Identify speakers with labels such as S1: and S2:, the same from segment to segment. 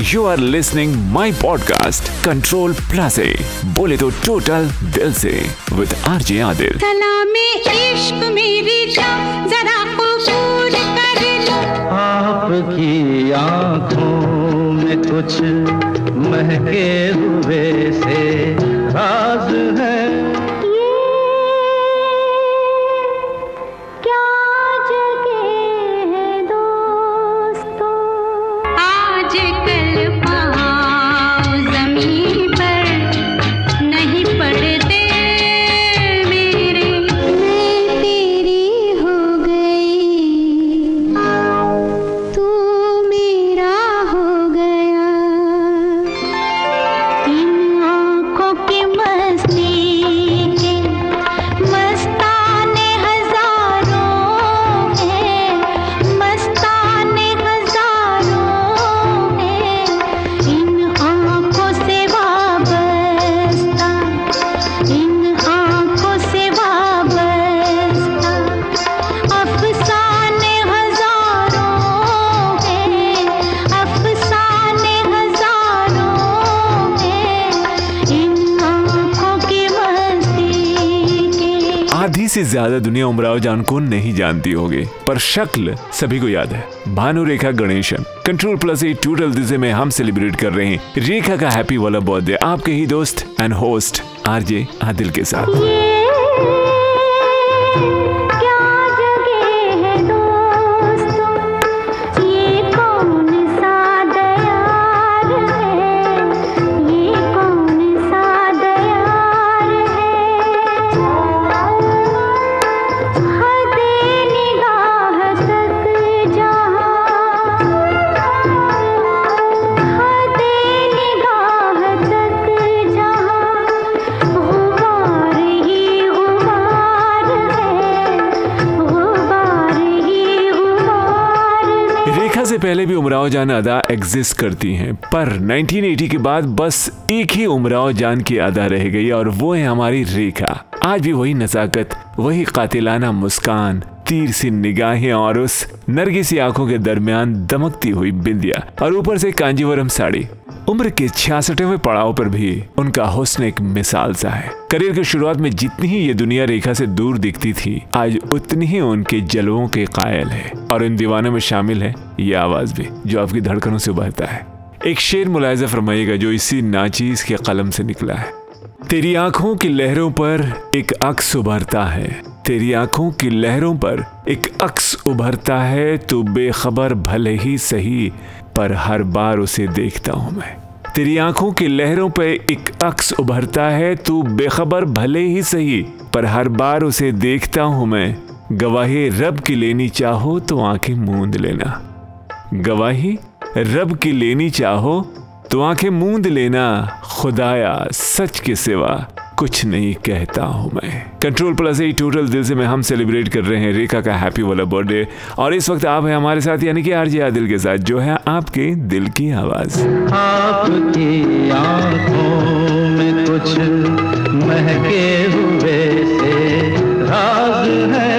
S1: You are listening my podcast control plus बोले तो total दिल से विद आर जे आदिल
S2: सलामे इश्क मेरी जरा कबूल कर लो।
S3: आपकी आँखों में कुछ महके हुए से
S4: से
S1: ज़्यादा दुनिया उमराव जान को नहीं जानती होगी, पर शक्ल सभी को याद है। Bhanu Rekha Ganesan control plus at total दिशे में हम सेलिब्रेट कर रहे हैं। रेखा का हैप्पी वाला बर्थडे आपके ही दोस्त एंड होस्ट आरजे आदिल के साथ।
S4: से
S1: पहले भी उमराव जान अदा एग्जिस्ट करती हैं, पर 1980 के बाद बस एक ही उमराव जान की अदा रह गई और वो है हमारी रेखा। आज भी वही नजाकत, वही कातिलाना मुस्कान तीर सी निगाहें और उस नरगी सी आँखों के दरमियान दमकती हुई बिंदिया और ऊपर से कांजीवरम साड़ी। उम्र के छियासठवें पड़ाव पर भी उनका हुस्न एक मिसाल सा है। करियर की शुरुआत में जितनी ही ये दुनिया रेखा से दूर दिखती थी, आज उतनी ही उनके जलवों के कायल है और इन दीवानों में शामिल है ये आवाज़ भी, जो आपकी धड़कनों से उभरता है। एक शेर मुलायजा फरमाइएगा, जो इसी नाचीज के कलम से निकला है। तेरी आँखों की लहरों पर एक अक्स उभरता है। तेरी आँखों की लहरों पर एक अक्स उभरता है, तू बेखबर भले ही सही, पर हर बार उसे देखता हूँ मैं। तेरी आँखों की लहरों पर एक अक्स उभरता है, तू बेखबर भले ही सही, पर हर बार उसे देखता हूँ मैं। गवाही रब की लेनी चाहो तो आँखें मूंद लेना। गवाही रब की लेनी चाहो तो आँखें मूंद लेना। खुदाया सच के सिवा। कुछ नहीं कहता हूँ मैं। कंट्रोल प्लस ए टोटल दिल से मैं हम सेलिब्रेट कर रहे हैं रेखा का हैप्पी वाला बर्थडे और इस वक्त आप है हमारे साथ, यानी कि आरजे आदिल के साथ, जो है आपके दिल की आवाज़।
S3: आपकी आँखों में कुछ महके हुए से राज है।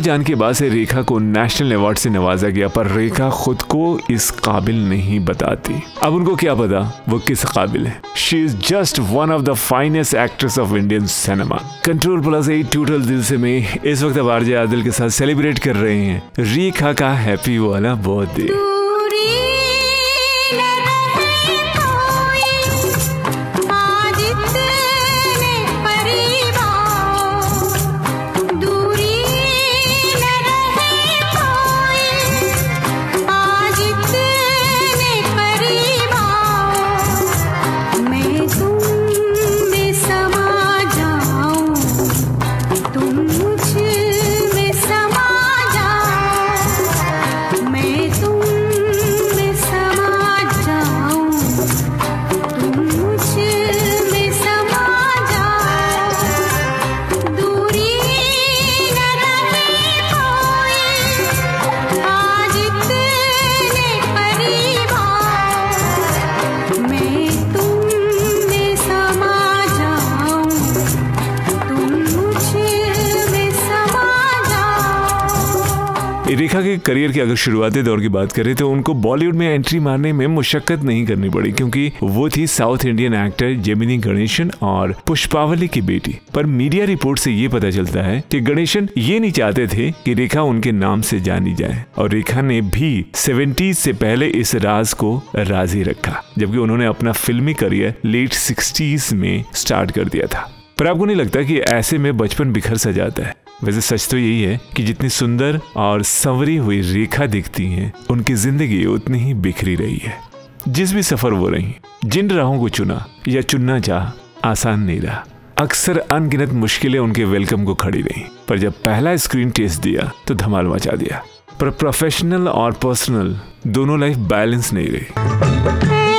S1: जान के बाद से रेखा को नेशनल अवार्ड से नवाजा गया, पर रेखा खुद को इस काबिल नहीं बताती। अब उनको क्या पता, वो किस काबिल है। She is just one of the finest actress of Indian cinema control plus at total दिल से में इस वक्त अब आरजे आदिल के साथ सेलिब्रेट कर रहे हैं। रेखा का हैप्पी वाला बर्थडे रेखा के करियर के अगर शुरुआती दौर की बात करें तो उनको बॉलीवुड में एंट्री मारने में मुशक्कत नहीं करनी पड़ी, क्योंकि वो थी south Indian actor Gemini Ganesan और पुष्पावली की बेटी। पर मीडिया रिपोर्ट से ये पता चलता है कि गणेशन ये नहीं चाहते थे कि रेखा उनके नाम से जानी जाए, और रेखा ने भी सेवेंटीज से पहले इस राज को राज़ी रखा, जबकि उन्होंने अपना फिल्मी करियर लेट सिक्सटीज में स्टार्ट कर दिया था। पर आपको नहीं लगता कि ऐसे में बचपन बिखर सा जाता है? वैसे सच तो यही है कि जितनी सुंदर और संवरी हुई रेखा दिखती हैं, उनकी ज़िंदगी उतनी ही बिखरी रही है। जिस भी सफ़र वो रही, जिन राहों को चुना या चुनना चाह, आसान नहीं रहा। अक्सर अनगिनत मुश्किलें उनके वेलकम को खड़ी रही, पर जब पहला स्क्रीन टेस्ट दिया तो धमाल मचा दिया। पर प्रोफेशनल और पर्सनल, दोनों लाइफ बैलेंस नहीं रही।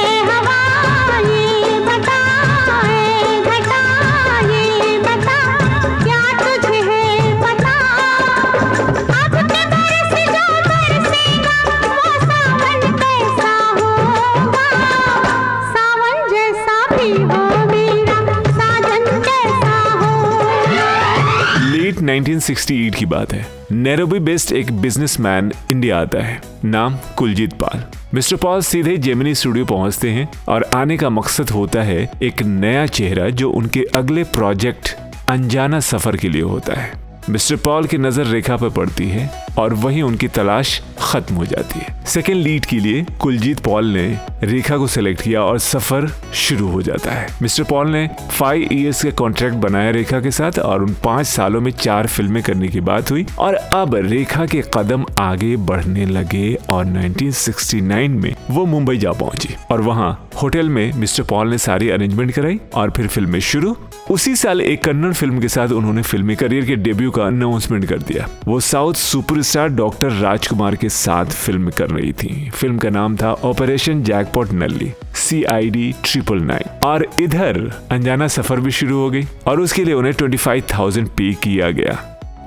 S1: 1968 की बात है। नैरोबी बेस्ड एक बिजनेसमैन इंडिया आता है। नाम कुलजीत पाल। मिस्टर पॉल सीधे जेमिनी स्टूडियो पहुँचते हैं और आने का मकसद होता है एक नया चेहरा जो उनके अगले प्रोजेक्ट, अनजाना सफ़र के लिए होता है। मिस्टर पॉल की नज़र रेखा पर पड़ती है और वहीं उनकी तलाश खत्म हो जाती है। सेकेंड लीड के लिए कुलजीत पॉल ने रेखा को सिलेक्ट किया और सफ़र शुरू हो जाता है। मिस्टर पॉल ने फाइव इयर्स का कॉन्ट्रैक्ट बनाया रेखा के साथ और उन पाँच सालों में चार फ़िल्में करने की बात हुई और अब रेखा के कदम आगे बढ़ने लगे और 1969 में वो मुंबई जा पहुँची और वहाँ होटल में मिस्टर पॉल ने सारी अरेंजमेंट कराई और फिर फ़िल्में शुरू। उसी साल एक कन्नड़ फ़िल्म के साथ उन्होंने फिल्मी करियर के डेब्यू का अनाउंसमेंट कर दिया। वो साउथ सुपरस्टार डॉक्टर राजकुमार के साथ फ़िल्म कर रही थी। फ़िल्म का नाम था operation jackpot Nalli C I D triple nine और इधर अनजाना सफ़र भी शुरू हो गई और उसके लिए उन्हें ट्वेंटी फाइव थाउज़ेंड पे किया गया।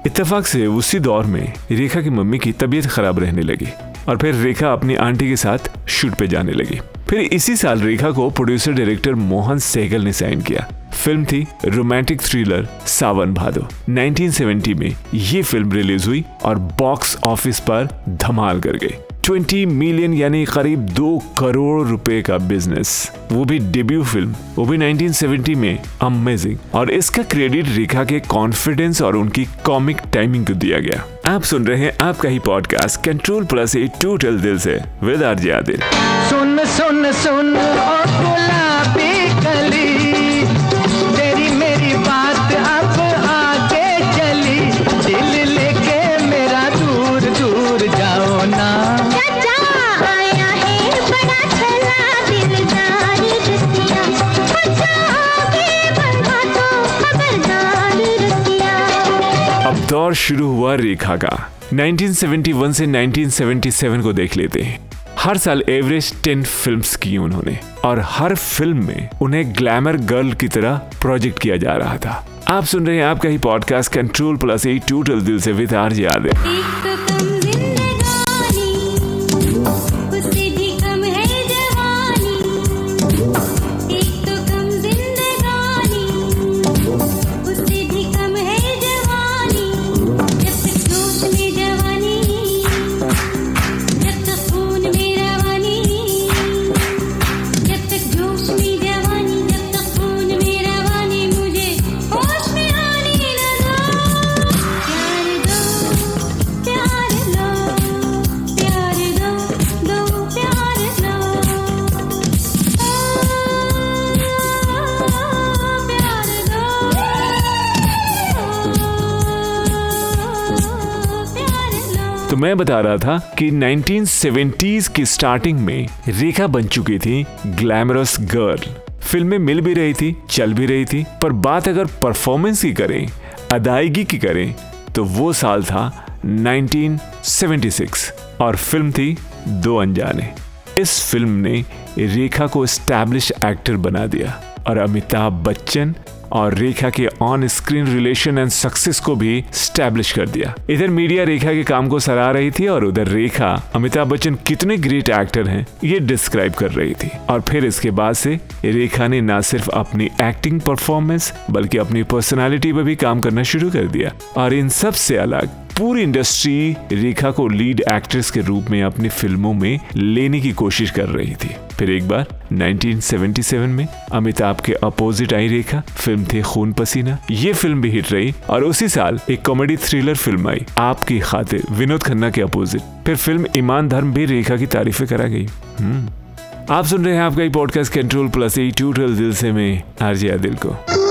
S1: इत्तेफाक से उसी दौर में रेखा की मम्मी की तबीयत खराब रहने लगी और फिर रेखा अपनी आंटी के साथ शूट पे जाने लगी। फिर इसी साल रेखा को प्रोड्यूसर डायरेक्टर मोहन सहगल ने साइन किया। फ़िल्म थी रोमांटिक थ्रिलर सावन भादो। 1970 में ये फ़िल्म रिलीज़ हुई और बॉक्स ऑफ़िस पर धमाल कर गई। 20 मिलियन यानी करीब दो करोड़ रुपए का बिज़नेस वो भी डेब्यू फ़िल्म वो भी 1970 में अमेजिंग और इसका क्रेडिट रेखा के कॉन्फिडेंस और उनकी कॉमिक टाइमिंग को दिया गया। आप सुन रहे हैं आपका ही podcast control plus A total दिल से विद आरजे आदिल
S3: सुन सुन सुन ओ गुलाबी
S1: शुरू हुआ रेखा का। 1971 से 1977 को देख लेते हैं। हर साल एवरेज टेन फ़िल्म की उन्होंने, और हर फ़िल्म में उन्हें ग्लैमर गर्ल की तरह प्रोजेक्ट किया जा रहा था। आप सुन रहे हैं आपका ही podcast control plus A total दिल से विद आरजे आदिल
S4: मैं
S1: बता रहा था कि 1970s की स्टार्टिंग में रेखा बन चुकी थी ग्लैमरस गर्ल। फ़िल्में मिल भी रही थी, चल भी रही थी, पर बात अगर परफॉर्मेंस की करें, अदायगी की करें तो वो साल था 1976 और फ़िल्म थी दो अनजाने। इस फ़िल्म ने रेखा को स्टैब्लिश एक्टर बना दिया। और अमिताभ बच्चन और रेखा के on screen relation and success को भी स्टैब्लिश कर दिया। इधर मीडिया रेखा के काम को सराह रही थी और उधर रेखा, अमिताभ बच्चन कितने ग्रेट एक्टर हैं, ये डिस्क्राइब कर रही थी। और फिर इसके बाद से रेखा ने ना सिर्फ़ अपनी एक्टिंग परफॉर्मेंस बल्कि अपनी पर्सनालिटी पर भी काम करना शुरू कर दिया। और इन सबसे अलग पूरी इंडस्ट्री रेखा को लीड एक्ट्रेस के रूप में अपनी फ़िल्मों में लेने की कोशिश कर रही थी। फिर एक बार 1977 में अमिताभ के अपोजिट आई रेखा, फ़िल्म थी खून पसीना। ये फ़िल्म भी हिट रही और उसी साल एक कॉमेडी थ्रिलर फ़िल्म आई, आपकी खातिर, विनोद खन्ना के अपोजिट। फिर फ़िल्म ईमान धर्म भी रेखा की तारीफें करा गई। हम्म। आप सुन रहे हैं आपका ही पॉडकास्ट कंट्रोल प्लस टूटल दिल से में, आरजे आदिल को।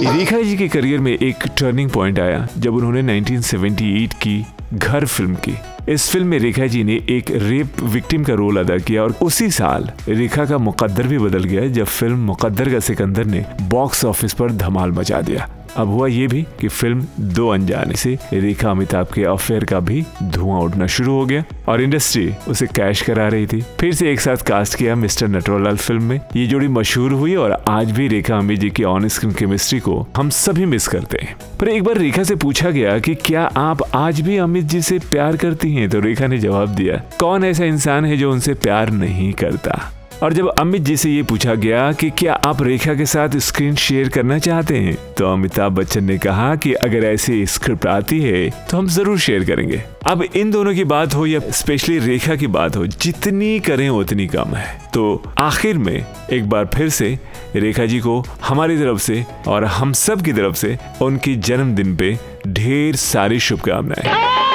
S1: रेखा जी के करियर में एक टर्निंग पॉइंट आया, जब उन्होंने 1978 की घर फ़िल्म की। इस फ़िल्म में रेखा जी ने एक रेप विक्टिम का रोल अदा किया और उसी साल रेखा का मुकद्दर भी बदल गया, जब फ़िल्म मुकद्दर का सिकंदर ने बॉक्स ऑफ़िस पर धमाल मचा दिया। अब हुआ ये भी कि फ़िल्म दो अनजाने से रेखा अमिताभ के अफेयर का भी धुआँ उठना शुरू हो गया और इंडस्ट्री उसे कैश करा रही थी। फिर से एक साथ कास्ट किया मिस्टर नटवरलाल फ़िल्म में। ये जोड़ी मशहूर हुई और आज भी रेखा अमित जी की ऑन स्क्रीन केमिस्ट्री को हम सभी मिस करते हैं। पर एक बार रेखा से पूछा गया कि क्या आप आज भी अमित जी से प्यार करती हैं? तो रेखा ने जवाब दिया, कौन ऐसा इंसान है जो उनसे प्यार नहीं करता? और जब अमित जी से ये पूछा गया कि क्या आप रेखा के साथ स्क्रीन शेयर करना चाहते हैं तो अमिताभ बच्चन ने कहा कि अगर ऐसी स्क्रिप्ट आती है तो हम ज़रूर शेयर करेंगे। अब इन दोनों की बात हो या स्पेशली रेखा की बात हो, जितनी करें उतनी कम है। तो आखिर में एक बार फिर से रेखा जी को हमारी तरफ़ से और हम सब की तरफ़ से उनकी जन्मदिन पे ढेर सारी शुभकामनाएँ।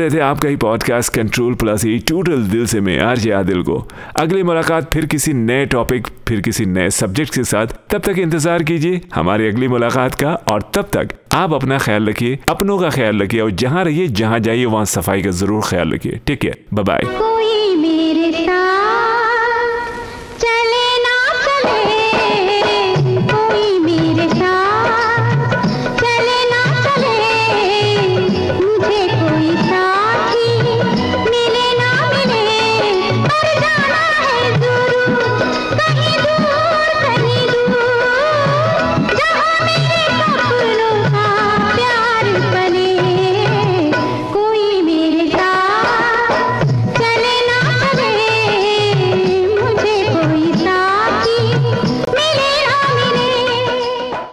S1: रहे थे आपका ही पॉडकास्ट कंट्रोल प्लस ही टूटल दिल से मैं आर जे आदिल को। अगली मुलाकात फिर किसी नए टॉपिक फिर किसी नए सब्जेक्ट के साथ। तब तक इंतज़ार कीजिए हमारी अगली मुलाकात का और तब तक आप अपना ख्याल रखिए, अपनों का ख्याल रखिए और जहाँ रहिए, जहाँ जाइए, वहाँ सफ़ाई का ज़रूर ख्याल रखिए। ठीक है बाय